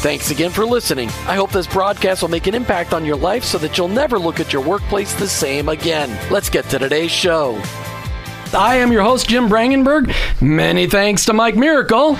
Thanks again for listening. I hope this broadcast will make an impact on your life so that you'll never look at your workplace the same again. Let's get to today's show. I am your host, Jim Brangenberg. Many thanks to Mike Miracle.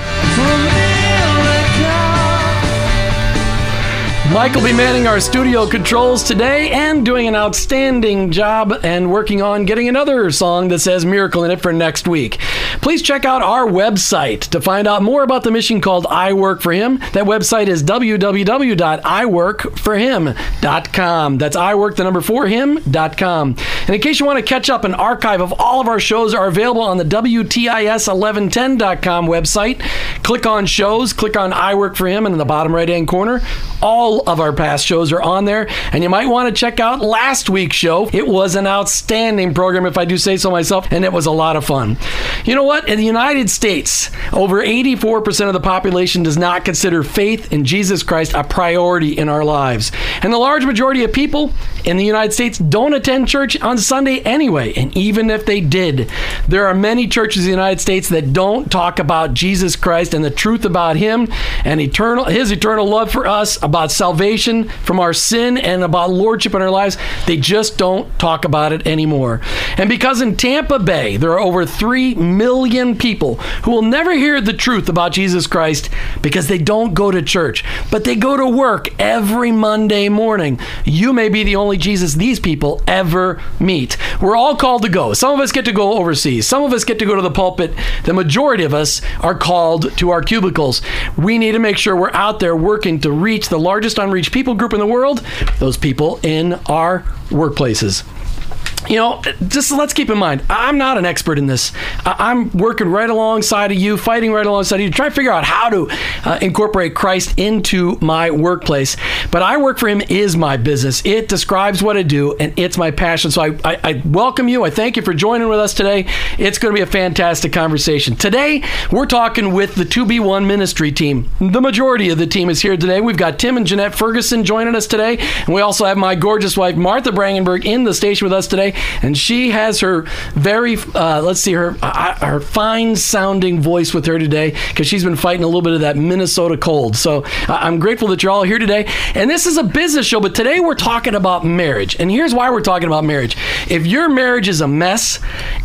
Mike will be manning our studio controls today and doing an outstanding job and working on getting another song that says Miracle in it for next week. Please check out our website to find out more about the mission called I Work for Him. That website is www.iworkforhim.com. That's I work the number for him.com. And in case you want to catch up, an archive of all of our shows are available on the WTIS1110.com website. Click on shows, click on I Work for Him, and in the bottom right hand corner, all of our past shows are on there. And you might want to check out last week's show. It was an outstanding program, if I do say so myself, and it was a lot of fun. You know what? In the United States, over 84% of the population does not consider faith in Jesus Christ a priority in our lives. And the large majority of people in the United States don't attend church on Sunday anyway. And even if they did, there are many churches in the United States that don't talk about Jesus Christ and the truth about him and eternal his eternal love for us, about salvation from our sin and about lordship in our lives. They just don't talk about it anymore. And because in Tampa Bay there are over 3 million people who will never hear the truth about Jesus Christ because they don't go to church, but they go to work every Monday morning. You may be the only Jesus these people ever meet. We're all called to go. Some of us get to go overseas. Some of us get to go to the pulpit. The majority of us are called to our cubicles. We need to make sure we're out there working to reach the largest unreached people group in the world, those people in our workplaces you know, just let's keep in mind, I'm not an expert in this. I'm working right alongside of you, fighting right alongside of you, trying to figure out how to uh, incorporate Christ into my workplace. But I work for Him is my business. It describes what I do, and it's my passion. So I, I, I welcome you. I thank you for joining with us today. It's going to be a fantastic conversation. Today, we're talking with the 2B1 ministry team. The majority of the team is here today. We've got Tim and Jeanette Ferguson joining us today, and we also have my gorgeous wife, Martha Brangenberg, in the station with us today and she has her very uh, let's see her uh, her fine sounding voice with her today because she's been fighting a little bit of that Minnesota cold. So I'm grateful that you're all here today. And this is a business show, but today we're talking about marriage. And here's why we're talking about marriage. If your marriage is a mess,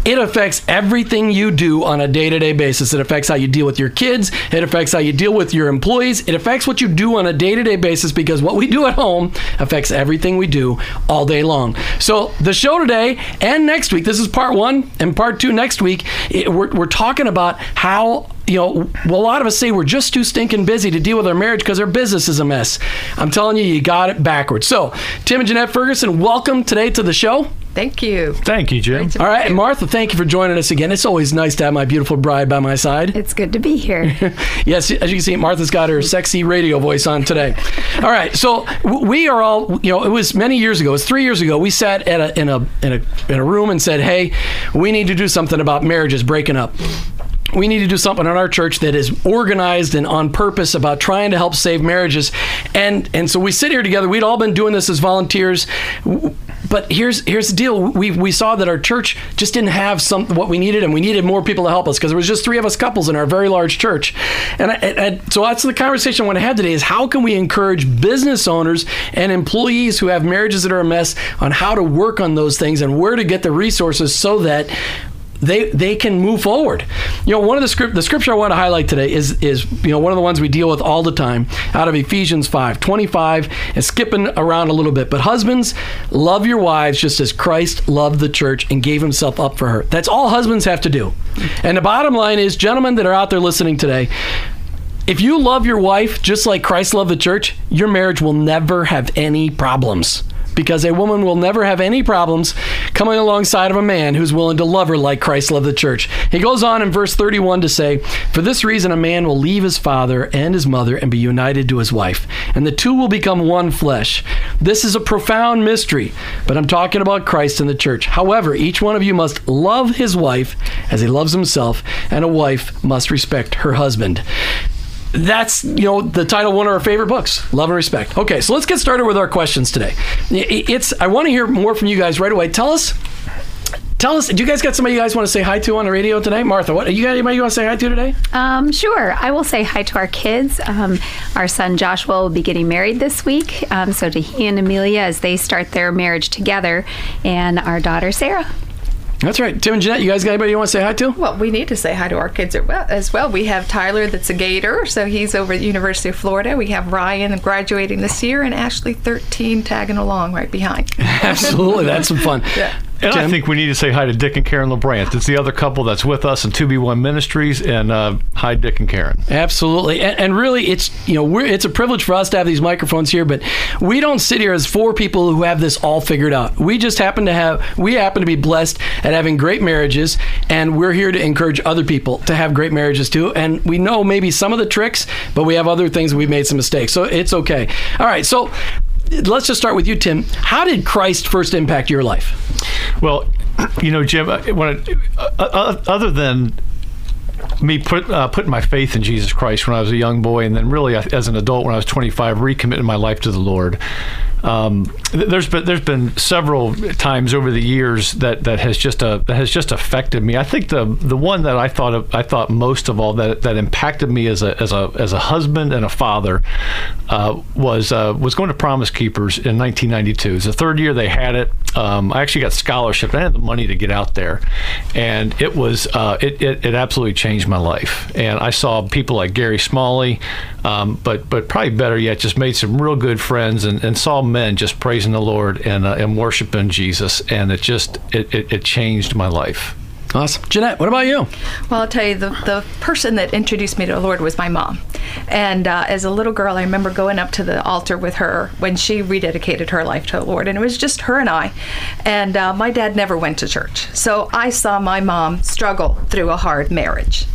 it affects everything you do on a day to day basis. It affects how you deal with your kids. It affects how you deal with your employees. It affects what you do on a day to day basis because what we do at home affects everything we do all day long. So the show today today and next week. This is part one, and part two next week. It, we're, we're talking about how you know, a lot of us say we're just too stinking busy to deal with our marriage because our business is a mess. I'm telling you, you got it backwards. So, Tim and Jeanette Ferguson, welcome today to the show. Thank you. Thank you, Jim. All right, and Martha, thank you for joining us again. It's always nice to have my beautiful bride by my side. It's good to be here. yes, as you can see, Martha's got her sexy radio voice on today. All right, so we are all, you know, it was many years ago. It was three years ago. We sat at a, in a in a in a room and said, "Hey, we need to do something about marriages breaking up." we need to do something in our church that is organized and on purpose about trying to help save marriages. And and so we sit here together. We'd all been doing this as volunteers. But here's here's the deal. We we saw that our church just didn't have some what we needed, and we needed more people to help us because there was just three of us couples in our very large church. And, I, and so that's the conversation I want to have today: is how can we encourage business owners and employees who have marriages that are a mess on how to work on those things and where to get the resources so that they they can move forward. You know, one of the script the scripture I want to highlight today is is you know one of the ones we deal with all the time out of Ephesians 5, 25, and skipping around a little bit. But husbands, love your wives just as Christ loved the church and gave himself up for her. That's all husbands have to do. And the bottom line is, gentlemen that are out there listening today, if you love your wife just like Christ loved the church, your marriage will never have any problems. Because a woman will never have any problems coming alongside of a man who's willing to love her like Christ loved the church. He goes on in verse 31 to say, For this reason, a man will leave his father and his mother and be united to his wife, and the two will become one flesh. This is a profound mystery, but I'm talking about Christ and the church. However, each one of you must love his wife as he loves himself, and a wife must respect her husband that's you know the title of one of our favorite books love and respect okay so let's get started with our questions today it's i want to hear more from you guys right away tell us tell us do you guys got somebody you guys want to say hi to on the radio today martha what you got anybody you want to say hi to today Um, sure. I will say hi to our kids. Um, our son Joshua will be getting married this week. Um, so to he and Amelia as they start their marriage together, and our daughter Sarah. That's right tim and jeanette you guys got anybody you want to say hi to Well, we need to say hi to our kids as well- We have Tyler, that's a Gator, so he's over at the University of Florida. We have Ryan graduating this year, and Ashley, 13, tagging along right behind. absolutely that's some fun Yeah. And I think we need to say hi to Dick and Karen LeBrant. It's the other couple that's with us in 2B1 Ministries. And uh, hi, Dick and Karen. Absolutely, and, and really, it's you know we're, it's a privilege for us to have these microphones here, but we don't sit here as four people who have this all figured out. We just happen to have we happen to be blessed at having great marriages, and we're here to encourage other people to have great marriages too. And we know maybe some of the tricks, but we have other things we've made some mistakes, so it's okay. All right, so. Let's just start with you, Tim. How did Christ first impact your life? Well, you know, Jim, it, uh, uh, other than me put uh, putting my faith in Jesus Christ when I was a young boy, and then really as an adult when I was 25, recommitting my life to the Lord. Um, there's been there's been several times over the years that, that has just uh, that has just affected me. I think the the one that I thought of, I thought most of all that that impacted me as a as a as a husband and a father uh, was uh, was going to Promise Keepers in 1992. It's the third year they had it. Um, I actually got scholarship. I had the money to get out there, and it was uh, it, it it absolutely changed my life. And I saw people like Gary Smalley, um, but but probably better yet, just made some real good friends and, and saw men just praising the Lord and uh, and worshiping Jesus, and it just it, it, it changed my life. Awesome, Jeanette. What about you? Well, I'll tell you, the, the person that introduced me to the Lord was my mom. And uh, as a little girl, I remember going up to the altar with her when she rededicated her life to the Lord. And it was just her and I. And uh, my dad never went to church. So I saw my mom struggle through a hard marriage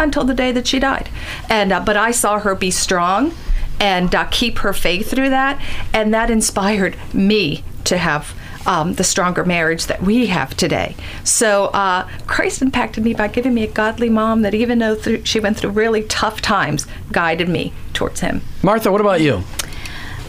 until the day that she died. And uh, but I saw her be strong and uh, keep her faith through that, and that inspired me to have. Um, the stronger marriage that we have today. So uh, Christ impacted me by giving me a godly mom that, even though she went through really tough times, guided me towards Him. Martha, what about you?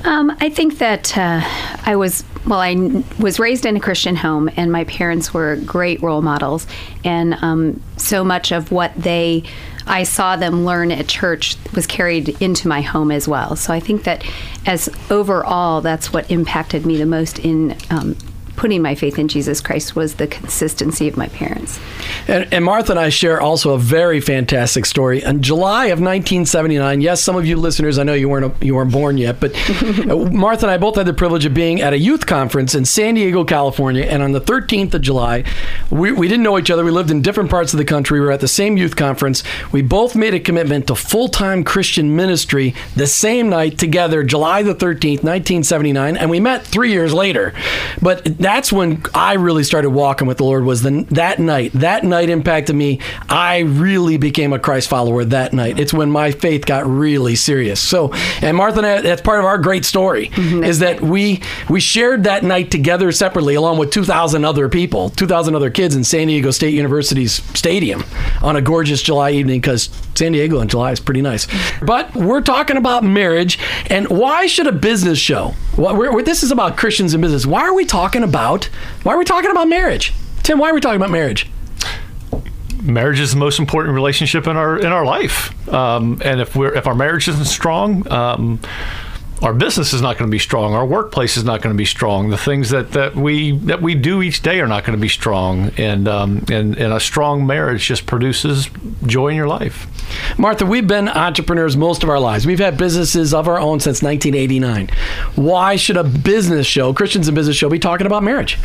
Um, I think that uh, I was well. I n- was raised in a Christian home, and my parents were great role models, and um, so much of what they I saw them learn at church was carried into my home as well. So I think that as overall, that's what impacted me the most in um, putting my faith in Jesus Christ was the consistency of my parents. And, and Martha and I share also a very fantastic story. In July of 1979, yes, some of you listeners, I know you weren't you weren't born yet, but uh, Martha and I both had the privilege of being at a youth conference in San Diego, California. And on the 13th of July, we, we didn't know each other. We lived in different parts of the country. We were at the same youth conference. We both made a commitment to full time Christian ministry the same night together, July the 13th, 1979, and we met three years later. But that's when I really started walking with the Lord. Was the, that night? That night impacted me. I really became a Christ follower that night. It's when my faith got really serious. So, and Martha, and I, that's part of our great story mm-hmm. is that we we shared that night together separately, along with 2,000 other people, 2,000 other kids in San Diego State University's stadium on a gorgeous July evening because San Diego in July is pretty nice. But we're talking about marriage, and why should a business show? What this is about Christians and business. Why are we talking about? Why are we talking about marriage? Tim, why are we talking about marriage? marriage is the most important relationship in our in our life. Um, and if we're if our marriage isn't strong, um, our business is not going to be strong. Our workplace is not going to be strong. The things that, that we that we do each day are not going to be strong. And um, and and a strong marriage just produces joy in your life. Martha, we've been entrepreneurs most of our lives. We've had businesses of our own since 1989. Why should a business show, Christians in Business Show, be talking about marriage?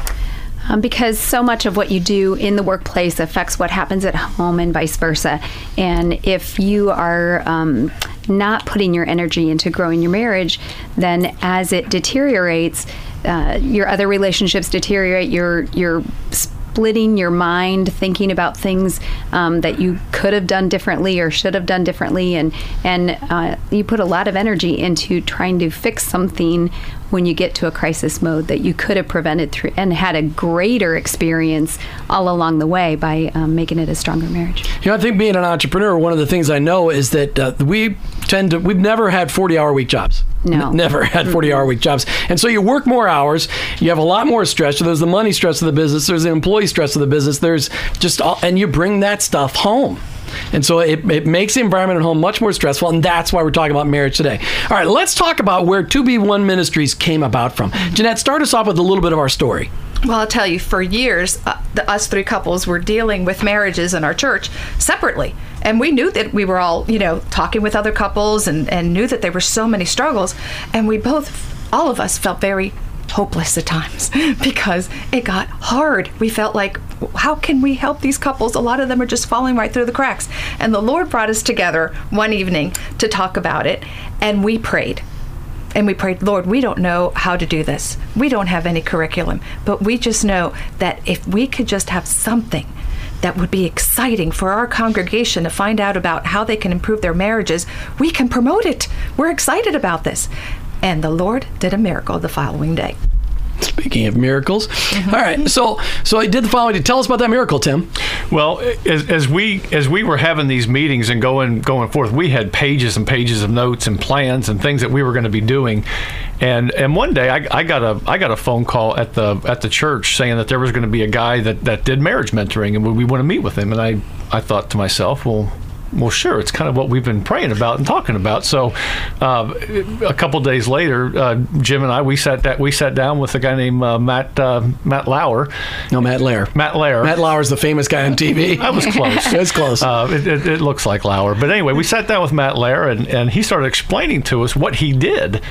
Um, because so much of what you do in the workplace affects what happens at home and vice versa. And if you are um, not putting your energy into growing your marriage, then as it deteriorates, uh, your other relationships deteriorate. Your your splitting your mind, thinking about things um, that you could have done differently or should have done differently, and and uh, you put a lot of energy into trying to fix something when you get to a crisis mode that you could have prevented through and had a greater experience all along the way by um, making it a stronger marriage. You know, I think being an entrepreneur, one of the things I know is that uh, we tend to, we've never had 40 hour week jobs. No. N- never had 40 hour week jobs. And so you work more hours, you have a lot more stress. So there's the money stress of the business, there's the employee stress of the business, there's just, all, and you bring that stuff home. And so it, it makes the environment at home much more stressful, and that's why we're talking about marriage today. All right, let's talk about where 2B1 Ministries came about from. Jeanette, start us off with a little bit of our story. Well, I'll tell you, for years, uh, the, us three couples were dealing with marriages in our church separately. And we knew that we were all, you know, talking with other couples and, and knew that there were so many struggles. And we both, all of us, felt very hopeless at times because it got hard. We felt like, how can we help these couples? A lot of them are just falling right through the cracks. And the Lord brought us together one evening to talk about it, and we prayed. And we prayed, Lord, we don't know how to do this. We don't have any curriculum, but we just know that if we could just have something that would be exciting for our congregation to find out about how they can improve their marriages, we can promote it. We're excited about this. And the Lord did a miracle the following day. Speaking of miracles, mm-hmm. All right. So, so I did the following. Tell us about that miracle, Tim. Well, as, as we as we were having these meetings and going going forth, we had pages and pages of notes and plans and things that we were going to be doing. And and one day I, I got a I got a phone call at the at the church saying that there was going to be a guy that, that did marriage mentoring and we, we want to meet with him. And I I thought to myself, well, well, sure. It's kind of what we've been praying about and talking about. So, uh, a couple days later, uh, Jim and I we sat that we sat down with a guy named uh, Matt uh, Matt Lauer. No, Matt Lair. Matt Lauer. Matt Lauer's the famous guy on TV. I was close. It was close. Uh, it, it, it looks like Lauer, but anyway, we sat down with Matt Lauer, and, and he started explaining to us what he did,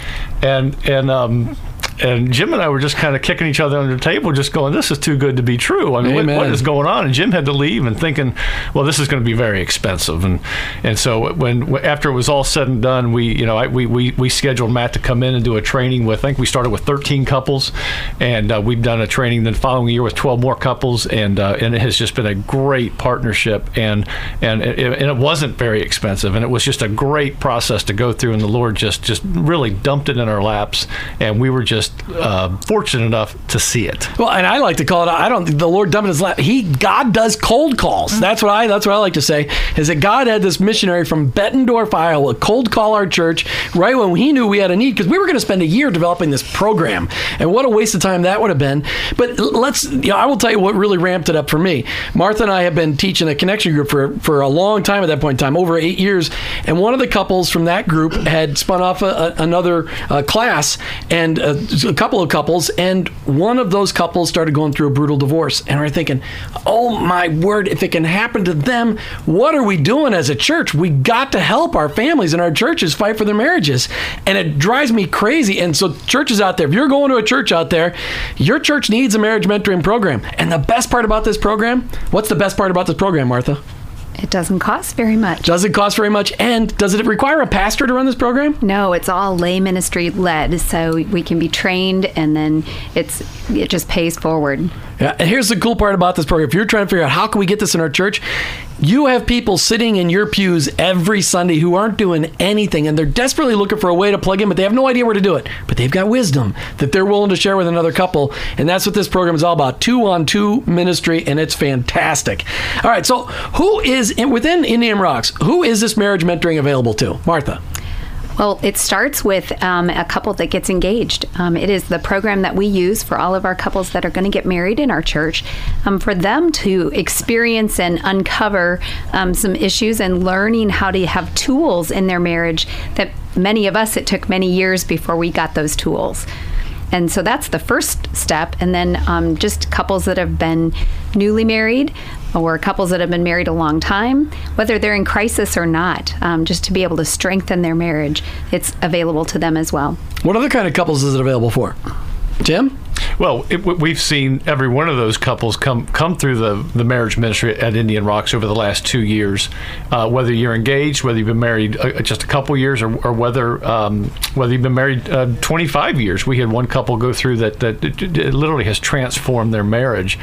and and um, and Jim and I were just kind of kicking each other under the table, just going, "This is too good to be true." I mean, what, what is going on? And Jim had to leave, and thinking, "Well, this is going to be very expensive." And and so when after it was all said and done, we you know I, we, we we scheduled Matt to come in and do a training with. I think we started with 13 couples, and uh, we've done a training the following year with 12 more couples, and uh, and it has just been a great partnership, and and it, and it wasn't very expensive, and it was just a great process to go through, and the Lord just just really dumped it in our laps, and we were just uh, fortunate enough to see it. Well, and I like to call it. I don't. The Lord dumped his lap. He God does cold calls. That's what I. That's what I like to say. Is that God had this missionary from Bettendorf, Iowa, cold call our church right when he knew we had a need because we were going to spend a year developing this program, and what a waste of time that would have been. But let's. You know, I will tell you what really ramped it up for me. Martha and I have been teaching a connection group for for a long time at that point in time, over eight years, and one of the couples from that group had spun off a, a, another uh, class and uh, a couple of couples, and one of those couples started going through a brutal divorce. And we're thinking, oh my word, if it can happen to them, what are we doing as a church? We got to help our families and our churches fight for their marriages. And it drives me crazy. And so, churches out there, if you're going to a church out there, your church needs a marriage mentoring program. And the best part about this program, what's the best part about this program, Martha? It doesn't cost very much. Does it cost very much? And does it require a pastor to run this program? No, it's all lay ministry led, so we can be trained, and then it's it just pays forward. Yeah, and here's the cool part about this program. If you're trying to figure out how can we get this in our church, you have people sitting in your pews every Sunday who aren't doing anything and they're desperately looking for a way to plug in, but they have no idea where to do it. But they've got wisdom that they're willing to share with another couple. And that's what this program is all about two on two ministry, and it's fantastic. All right, so who is within Indian Rocks? Who is this marriage mentoring available to? Martha. Well, it starts with um, a couple that gets engaged. Um, it is the program that we use for all of our couples that are going to get married in our church, um, for them to experience and uncover um, some issues and learning how to have tools in their marriage that many of us, it took many years before we got those tools. And so that's the first step. And then um, just couples that have been newly married or couples that have been married a long time, whether they're in crisis or not, um, just to be able to strengthen their marriage, it's available to them as well. What other kind of couples is it available for? Jim? Well, it, we've seen every one of those couples come come through the, the marriage ministry at Indian Rocks over the last two years. Uh, whether you're engaged, whether you've been married uh, just a couple years, or, or whether um, whether you've been married uh, 25 years, we had one couple go through that that it, it literally has transformed their marriage.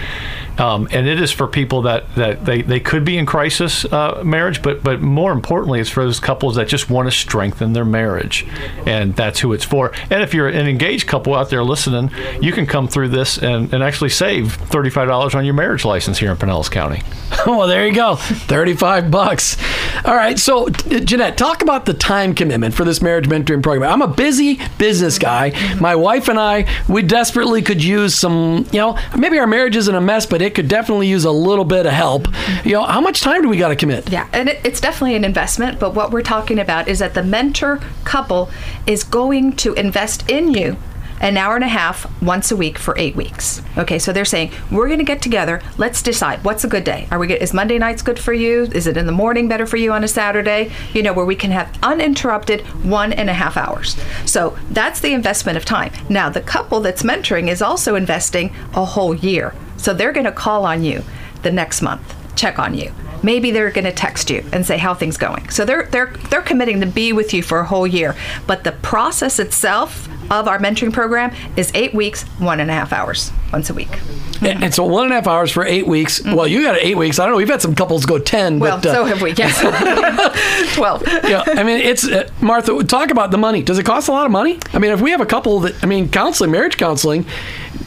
Um, and it is for people that, that they, they could be in crisis uh, marriage, but but more importantly, it's for those couples that just want to strengthen their marriage, and that's who it's for. And if you're an engaged couple out there listening, you can come through this and, and actually save thirty five dollars on your marriage license here in Pinellas County. well, there you go, thirty-five bucks. All right, so Jeanette, talk about the time commitment for this marriage mentoring program. I'm a busy business guy. My wife and I, we desperately could use some. You know, maybe our marriage isn't a mess, but it could definitely use a little bit of help. Mm-hmm. You know, how much time do we got to commit? Yeah, and it, it's definitely an investment, but what we're talking about is that the mentor couple is going to invest in you an hour and a half once a week for eight weeks. Okay, so they're saying we're going to get together. Let's decide what's a good day. Are we? Get, is Monday nights good for you? Is it in the morning better for you on a Saturday? You know, where we can have uninterrupted one and a half hours. So that's the investment of time. Now the couple that's mentoring is also investing a whole year. So they're going to call on you the next month, check on you maybe they're going to text you and say how things going. So they're they're they're committing to be with you for a whole year. But the process itself of our mentoring program is eight weeks, one and a half hours, once a week. And, and so one and a half hours for eight weeks. Mm-hmm. Well, you got eight weeks. I don't know. We've had some couples go ten. Well, but, uh, so have we. Yes, twelve. yeah, I mean, it's uh, Martha. Talk about the money. Does it cost a lot of money? I mean, if we have a couple that, I mean, counseling, marriage counseling,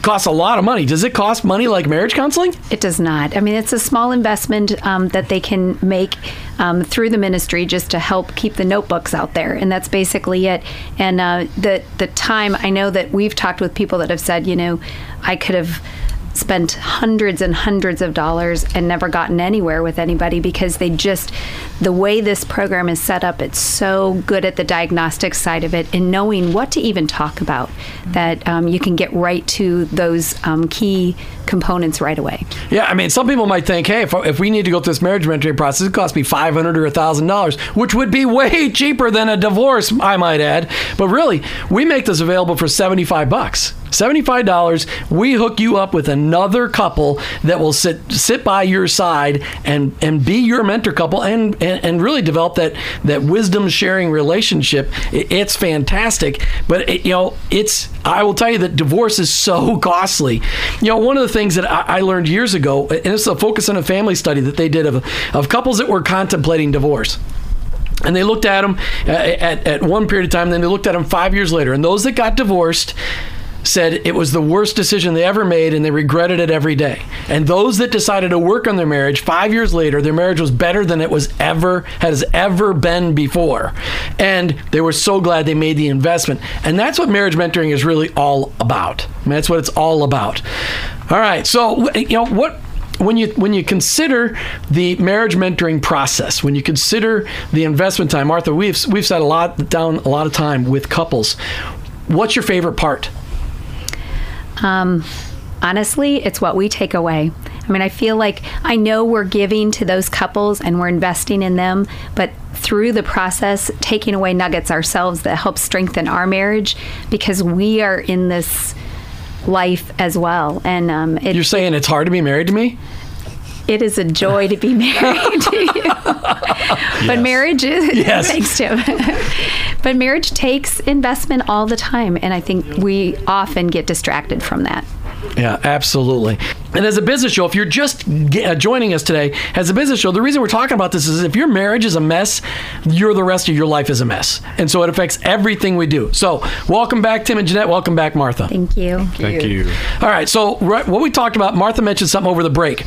costs a lot of money. Does it cost money like marriage counseling? It does not. I mean, it's a small investment um, that they can make um, through the ministry just to help keep the notebooks out there, and that's basically it. And uh, the the time I know that we've talked with people that have said, you know, I could have spent hundreds and hundreds of dollars and never gotten anywhere with anybody because they just the way this program is set up it's so good at the diagnostic side of it and knowing what to even talk about that um, you can get right to those um, key components right away. Yeah i mean some people might think hey if, if we need to go through this marriage mentoring process it costs me 500 or $1000 which would be way cheaper than a divorce i might add. But really we make this available for 75 bucks $75 we hook you up with another couple that will sit sit by your side and and be your mentor couple and and, and really develop that that wisdom sharing relationship. It's fantastic. But it, you know it's i will tell you that divorce is so costly. You know one of the things that i, I learned years ago and it's a focus on a family study that they did of of couples that were contemplating divorce. And they looked at them uh, at, at one period of time then they looked at them five years later. And those that got divorced said it was the worst decision they ever made and they regretted it every day. And those that decided to work on their marriage 5 years later, their marriage was better than it was ever has ever been before. And they were so glad they made the investment. And that's what marriage mentoring is really all about. I mean, that's what it's all about. All right. So, you know, what when you when you consider the marriage mentoring process, when you consider the investment time, Martha, we've we've said a lot down a lot of time with couples. What's your favorite part? Um, honestly, it's what we take away. I mean, I feel like I know we're giving to those couples and we're investing in them, but through the process, taking away nuggets ourselves that help strengthen our marriage because we are in this life as well. And um, it, you're saying it's hard to be married to me? it is a joy to be married to you. but marriage is yes. thanks Tim. But marriage takes investment all the time, and I think we often get distracted from that. Yeah, absolutely. And as a business show, if you're just uh, joining us today, as a business show, the reason we're talking about this is if your marriage is a mess, your the rest of your life is a mess, and so it affects everything we do. So, welcome back, Tim and Jeanette. Welcome back, Martha. Thank you. Thank you. All right. So, what we talked about, Martha mentioned something over the break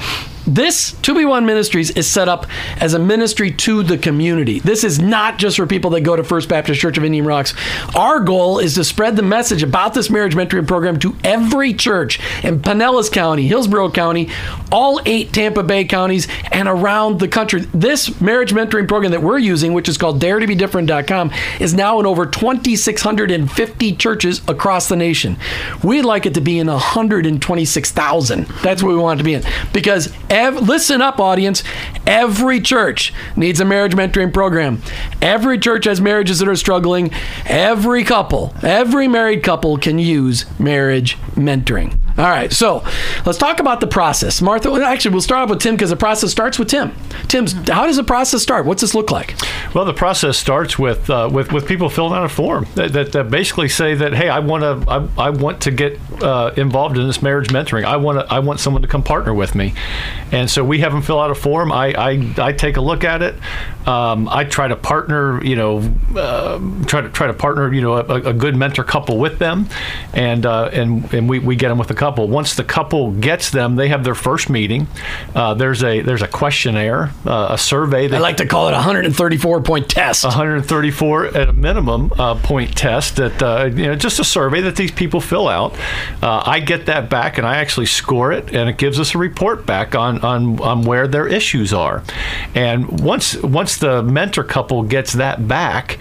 This 2B1 Ministries is set up as a ministry to the community. This is not just for people that go to First Baptist Church of Indian Rocks. Our goal is to spread the message about this marriage mentoring program to every church in Pinellas County, Hillsborough County, all eight Tampa Bay counties, and around the country. This marriage mentoring program that we're using, which is called daretobedifferent.com, is now in over 2,650 churches across the nation. We'd like it to be in 126,000. That's what we want it to be in. Because, ev- listen up, audience, every church needs a marriage mentoring program. Every church has marriages that are struggling. Every couple, every married couple can use marriage mentoring. All right, so let's talk about the process. Martha, well, actually, we'll start off with Tim because the process starts with Tim. Tim's, how does the process start? What's this look like? Well, the process starts with uh, with with people filling out a form that, that, that basically say that hey, I want to I, I want to get uh, involved in this marriage mentoring. I want to I want someone to come partner with me, and so we have them fill out a form. I I, I take a look at it. Um, I try to partner, you know, uh, try to try to partner, you know, a, a good mentor couple with them, and uh, and and we, we get them with the couple. Once the couple gets them, they have their first meeting. Uh, there's a there's a questionnaire, uh, a survey. I like to call it a 134 point test. 134 at a minimum uh, point test that uh, you know just a survey that these people fill out. Uh, I get that back and I actually score it, and it gives us a report back on on, on where their issues are. And once once the mentor couple gets that back,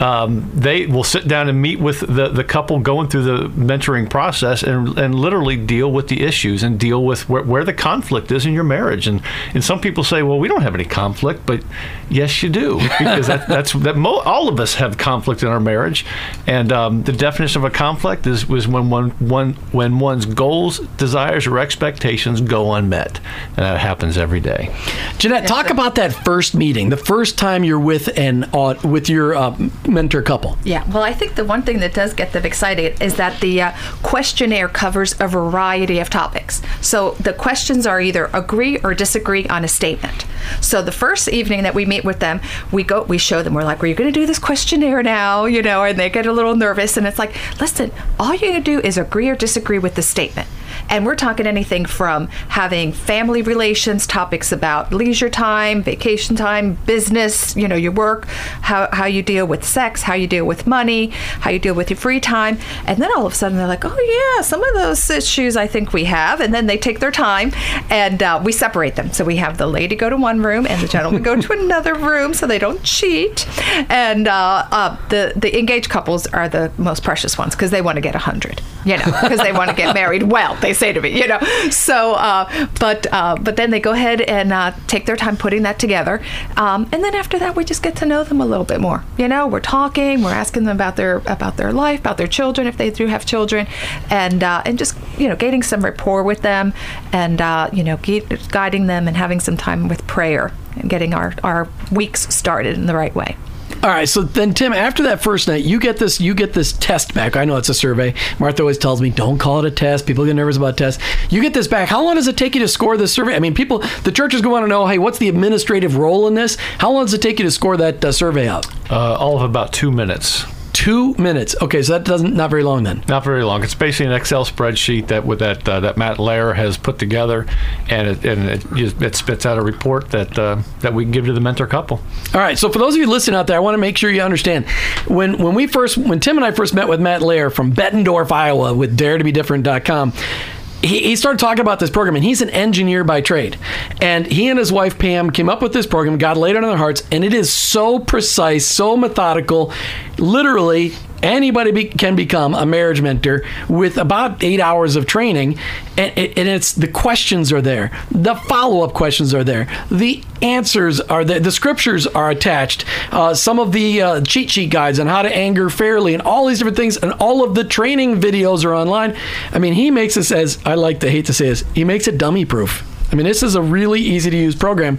um, they will sit down and meet with the the couple going through the mentoring process and and literally deal with the issues and deal with where, where the conflict is in your marriage. And and some people say, well, we don't have any conflict, but yes, you do because that, that's that. Mo- all of us have conflict in our marriage, and um, the definition of a conflict is was when one one when one's goals, desires, or expectations go unmet, and that happens every day. Jeanette, talk about that first meeting, the first time you're with an uh, with your uh, mentor couple. Yeah, well, I think the one thing that does get them excited is that the uh, questionnaire covers a variety of topics. So the questions are either agree or disagree on a statement. So the first evening that we meet with them, we go, we show them, we're like, we're going to do this questionnaire now?" You know, and they get a little nervous, and it's like, listen, all you're going to do is agree or disagree with the statement. And we're talking anything from having family relations, topics about leisure time, vacation time, business, you know, your work, how, how you deal with sex, how you deal with money, how you deal with your free time. And then all of a sudden they're like, oh, yeah, some of those issues I think we have. And then they take their time and uh, we separate them. So we have the lady go to one room and the gentleman go to another room so they don't cheat. And uh, uh, the, the engaged couples are the most precious ones because they want to get 100, you know, because they want to get married well. They say to me, you know. So, uh, but uh, but then they go ahead and uh, take their time putting that together, um, and then after that, we just get to know them a little bit more. You know, we're talking, we're asking them about their about their life, about their children if they do have children, and uh, and just you know, getting some rapport with them, and uh, you know, gui- guiding them and having some time with prayer and getting our our weeks started in the right way. All right, so then Tim, after that first night, you get this you get this test back. I know it's a survey. Martha always tells me, don't call it a test. People get nervous about tests. You get this back. How long does it take you to score this survey? I mean, people, the churches go on to know, hey, what's the administrative role in this? How long does it take you to score that uh, survey out? Uh, all of about two minutes. Two minutes. Okay, so that doesn't not very long then. Not very long. It's basically an Excel spreadsheet that with that uh, that Matt Lair has put together, and it, and it, just- it spits out a report that uh, that we can give to the mentor couple. All right, so for those of you listening out there, I want to make sure you understand when when we first when Tim and I first met with Matt Lair from Bettendorf, Iowa, with DareToBeDifferent.com. He, he started talking about this program, and he's an engineer by trade. And he and his wife Pam came up with this program. God laid it on their hearts, and it is so precise, so methodical. Literally, anybody be, can become a marriage mentor with about eight hours of training and, and it's the questions are there. The follow-up questions are there. The answers are there. The scriptures are attached. Uh, some of the uh, cheat sheet guides on how to anger fairly and all these different things and all of the training videos are online. I mean he makes this as i like to hate to say this he makes it dummy proof. I mean this is a really easy to use program.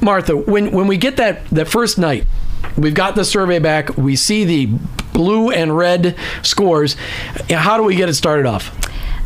Martha, when when we get that that first night, we've got the survey back. We see the blue and red scores. How do we get it started off?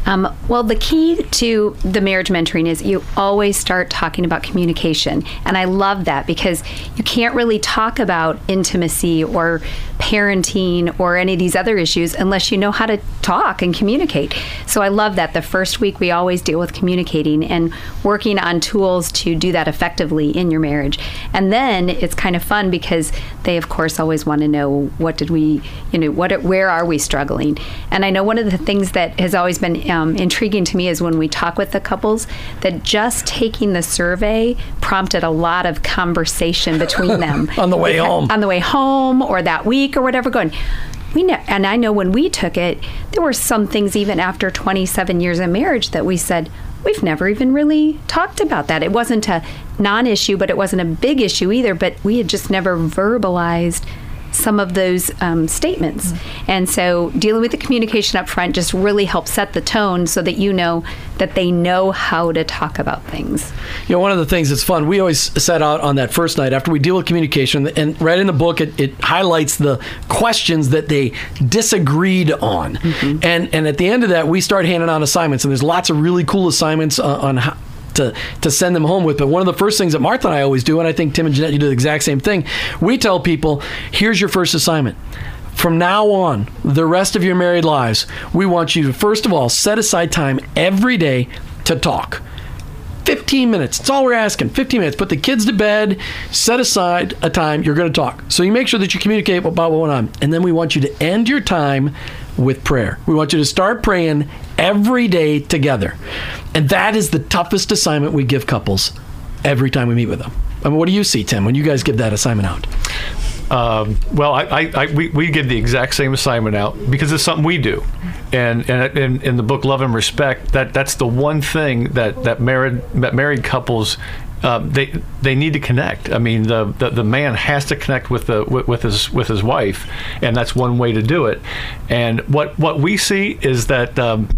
Um, well, the key to the marriage mentoring is you always start talking about communication. And I love that because you can't really talk about intimacy or parenting or any of these other issues unless you know how to talk and communicate. So I love that. The first week, we always deal with communicating and working on tools to do that effectively in your marriage. And then it's kind of fun because they, of course, always want to know what did we, you know, what, where are we struggling? And I know one of the things that has always been um, Um, intriguing to me is when we talk with the couples that just taking the survey prompted a lot of conversation between them on the way home. On the way home or that week or whatever, going, we know, and I know when we took it, there were some things even after 27 years of marriage that we said, we've never even really talked about that. It wasn't a non issue, but it wasn't a big issue either, but we had just never verbalized some of those um, statements. Mm-hmm. And so dealing with the communication up front just really helps set the tone so that you know that they know how to talk about things. You know, one of the things that's fun, we always set out on that first night after we deal with communication, and right in the book, it, it highlights the questions that they disagreed on. Mm-hmm. And, and at the end of that, we start handing out assignments, and there's lots of really cool assignments uh, on how, to, to send them home with. But one of the first things that Martha and I always do, and I think Tim and Jeanette, you do the exact same thing, we tell people, here's your first assignment. From now on, the rest of your married lives, we want you to, first of all, set aside time every day to talk. 15 minutes. That's all we're asking. 15 minutes. Put the kids to bed, set aside a time you're going to talk. So you make sure that you communicate about what went on. And then we want you to end your time with prayer. We want you to start praying every day together. And that is the toughest assignment we give couples every time we meet with them. I mean, what do you see, Tim, when you guys give that assignment out? Um, well, I, I, I, we, we give the exact same assignment out because it's something we do, and and in, in the book Love and Respect, that that's the one thing that that married that married couples uh, they they need to connect. I mean, the, the, the man has to connect with the with, with, his with his wife, and that's one way to do it. And what what we see is that um,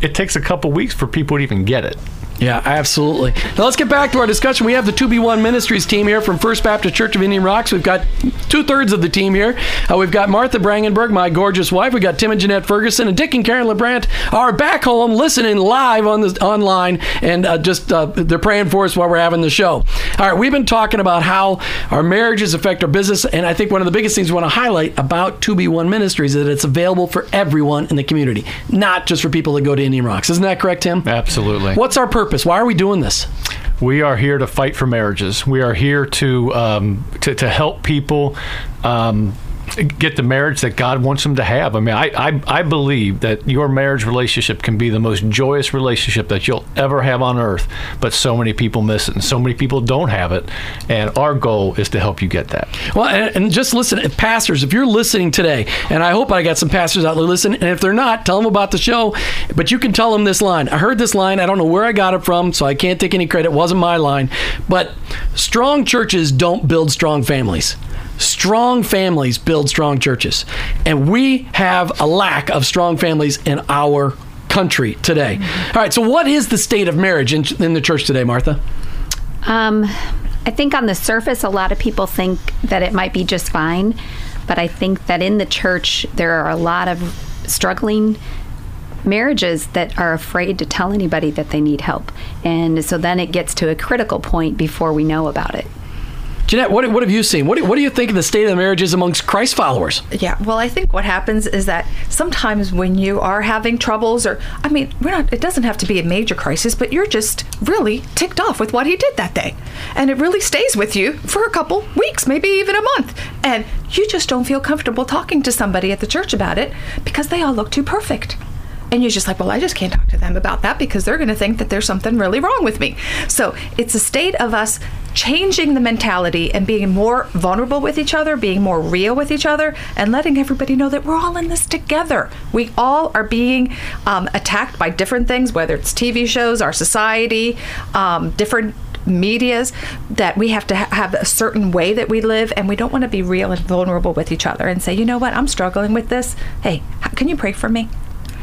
it takes a couple weeks for people to even get it. Yeah, absolutely. Now let's get back to our discussion. We have the 2B1 Ministries team here from First Baptist Church of Indian Rocks. We've got two thirds of the team here. Uh, we've got Martha Brangenberg, my gorgeous wife. We've got Tim and Jeanette Ferguson, and Dick and Karen LeBrant are back home listening live on the online, and uh, just uh, they're praying for us while we're having the show. All right, we've been talking about how our marriages affect our business, and I think one of the biggest things we want to highlight about 2B1 Ministries is that it's available for everyone in the community, not just for people that go to Indian Rocks. Isn't that correct, Tim? Absolutely. What's our purpose? Why are we doing this? We are here to fight for marriages. We are here to um, to, to help people um, get the marriage that God wants them to have. I mean, I, I, I, believe that your marriage relationship can be the most joyous relationship that you'll ever have on earth, but so many people miss it and so many people don't have it. And our goal is to help you get that. Well, and, and just listen, pastors, if you're listening today, and I hope I got some pastors out there listening, and if they're not, tell them about the show. But you can tell them this line. I heard this line. I don't know where I got it from, so I can't take any credit. It wasn't my line. But strong churches don't build strong families. Strong families build strong churches. And we have a lack of strong families in our country today. Mm-hmm. All right, so what is the state of marriage in, in the church today, Martha? Um, I think on the surface, a lot of people think that it might be just fine. But I think that in the church, there are a lot of struggling marriages that are afraid to tell anybody that they need help. And so then it gets to a critical point before we know about it. Jeanette, what, what have you seen? What do, what do you think of the state of the marriages amongst Christ followers? Yeah, well, I think what happens is that sometimes when you are having troubles, or I mean, we're not. It doesn't have to be a major crisis, but you're just really ticked off with what he did that day, and it really stays with you for a couple weeks, maybe even a month, and you just don't feel comfortable talking to somebody at the church about it because they all look too perfect. And you're just like, well, I just can't talk to them about that because they're going to think that there's something really wrong with me. So it's a state of us changing the mentality and being more vulnerable with each other, being more real with each other, and letting everybody know that we're all in this together. We all are being um, attacked by different things, whether it's TV shows, our society, um, different medias that we have to ha- have a certain way that we live and we don't want to be real and vulnerable with each other and say you know what? I'm struggling with this. Hey can you pray for me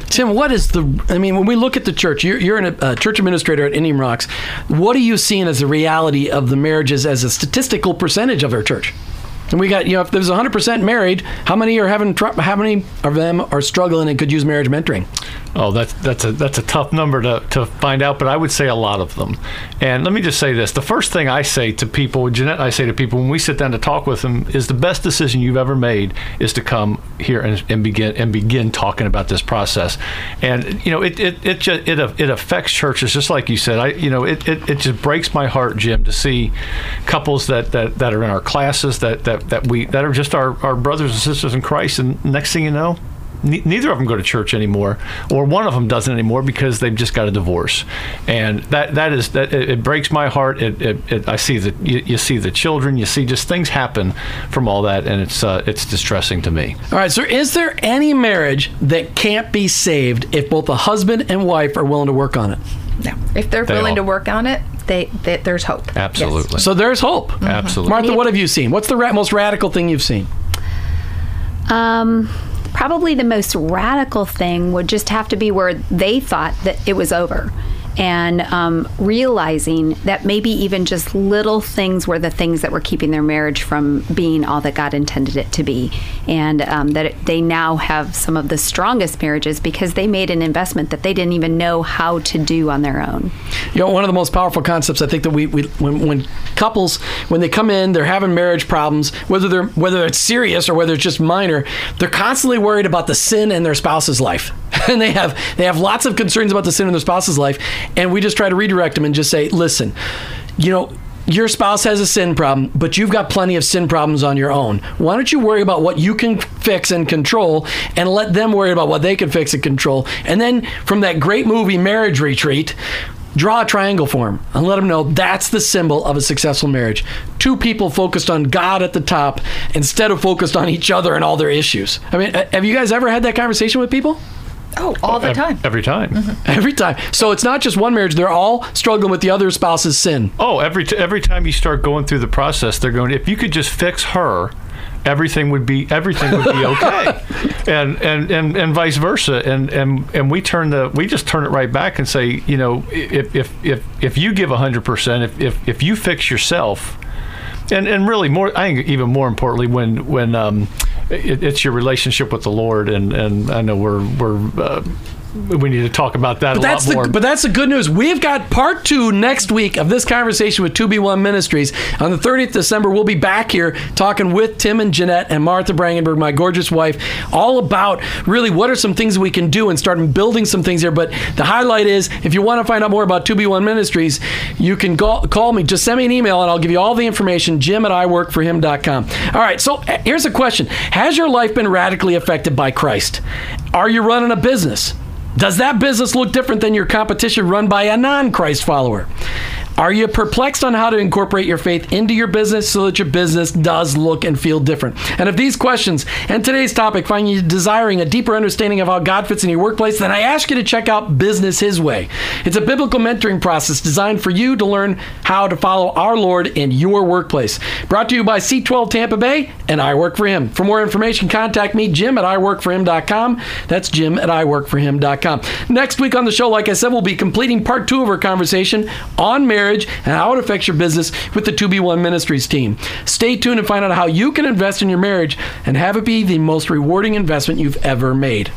Tim, what is the? I mean, when we look at the church, you're, you're a uh, church administrator at Indian Rocks. What are you seeing as the reality of the marriages as a statistical percentage of our church? And we got, you know, if there's 100% married, how many are having, how many of them are struggling and could use marriage mentoring? Oh, that's that's a that's a tough number to, to find out, but I would say a lot of them. And let me just say this: the first thing I say to people, Jeanette, I say to people when we sit down to talk with them, is the best decision you've ever made is to come here and, and begin and begin talking about this process. And you know, it it it just, it it affects churches just like you said. I you know, it, it, it just breaks my heart, Jim, to see couples that, that, that are in our classes that, that, that we that are just our, our brothers and sisters in Christ, and next thing you know, neither of them go to church anymore, or one of them doesn't anymore because they've just got a divorce, and that that is that it, it breaks my heart. It, it, it, I see that you, you, see the children, you see just things happen from all that, and it's uh, it's distressing to me. All right, so is there any marriage that can't be saved if both the husband and wife are willing to work on it? No, if they're they willing all. to work on it, they, they there's hope. Absolutely. Yes. So there's hope. Mm-hmm. Absolutely. Martha, what have you seen? What's the ra- most radical thing you've seen? Um probably the most radical thing would just have to be where they thought that it was over and um, realizing that maybe even just little things were the things that were keeping their marriage from being all that God intended it to be, and um, that it, they now have some of the strongest marriages because they made an investment that they didn't even know how to do on their own. You know, one of the most powerful concepts I think that we, we when, when couples when they come in, they're having marriage problems, whether they're whether it's serious or whether it's just minor, they're constantly worried about the sin in their spouse's life, and they have they have lots of concerns about the sin in their spouse's life and we just try to redirect them and just say, listen, you know, your spouse has a sin problem, but you've got plenty of sin problems on your own. Why don't you worry about what you can fix and control and let them worry about what they can fix and control? And then from that great movie, Marriage Retreat, draw a triangle for them and let them know that's the symbol of a successful marriage. Two people focused on God at the top instead of focused on each other and all their issues. I mean, uh, have you guys ever had that conversation with people? Oh, all the time. Every time. Mm-hmm. Every time. So it's not just one marriage; they're all struggling with the other spouse's sin. Oh, every t- every time you start going through the process, they're going. If you could just fix her, everything would be everything would be okay, and, and and and vice versa. And and and we turn the we just turn it right back and say, you know, if if if if you give hundred percent, if if if you fix yourself and and really more I think even more importantly when when um, it, it's your relationship with the Lord and and I know we're we're uh, we need to talk about that but a that's lot more. The, but that's the good news. We've got part two next week of this conversation with 2B1 Ministries. On the 30th December, we'll be back here talking with Tim and Jeanette and Martha Brangenberg, my gorgeous wife, all about really what are some things we can do and start building some things here. But the highlight is if you want to find out more about 2B1 Ministries, you can call, call me. Just send me an email and I'll give you all the information. Jim at iworkforhim.com. All right, so here's a question Has your life been radically affected by Christ? Are you running a business? Does that business look different than your competition run by a non Christ follower? Are you perplexed on how to incorporate your faith into your business so that your business does look and feel different? And if these questions and today's topic find you desiring a deeper understanding of how God fits in your workplace, then I ask you to check out Business His Way. It's a biblical mentoring process designed for you to learn how to follow our Lord in your workplace. Brought to you by C12 Tampa Bay, and I work for him. For more information, contact me, Jim at iworkforhim.com. That's Jim at iworkforhim.com. Next week on the show, like I said, we'll be completing part two of our conversation on marriage marriage and how it affects your business with the 2B1 Ministries team. Stay tuned and find out how you can invest in your marriage and have it be the most rewarding investment you've ever made.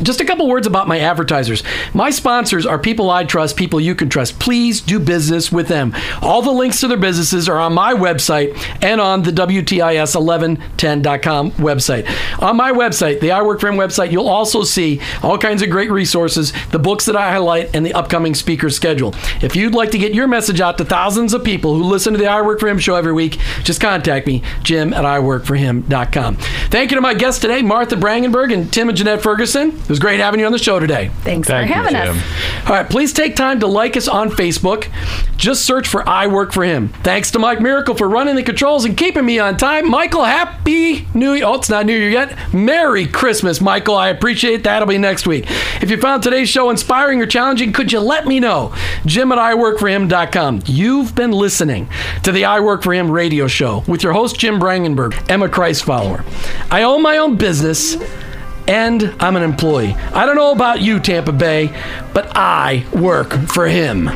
Just a couple words about my advertisers. My sponsors are people I trust, people you can trust. Please do business with them. All the links to their businesses are on my website and on the WTIS1110.com website. On my website, the I Work For Him website, you'll also see all kinds of great resources, the books that I highlight, and the upcoming speaker schedule. If you'd like to get your message out to thousands of people who listen to the I Work For Him show every week, just contact me, Jim at iworkforhim.com. Thank you to my guests today, Martha Brangenberg and Tim and Jeanette Ferguson. It was great having you on the show today. Thanks Thank for having you, us. All right, please take time to like us on Facebook. Just search for I Work for Him. Thanks to Mike Miracle for running the controls and keeping me on time. Michael, happy New Year. Oh, it's not New Year yet. Merry Christmas, Michael. I appreciate that. It'll be next week. If you found today's show inspiring or challenging, could you let me know? Jim at iWorkForHim.com. You've been listening to the I Work for Him radio show with your host, Jim Brangenberg. I'm a Christ follower. I own my own business and I'm an employee. I don't know about you, Tampa Bay, but I work for him.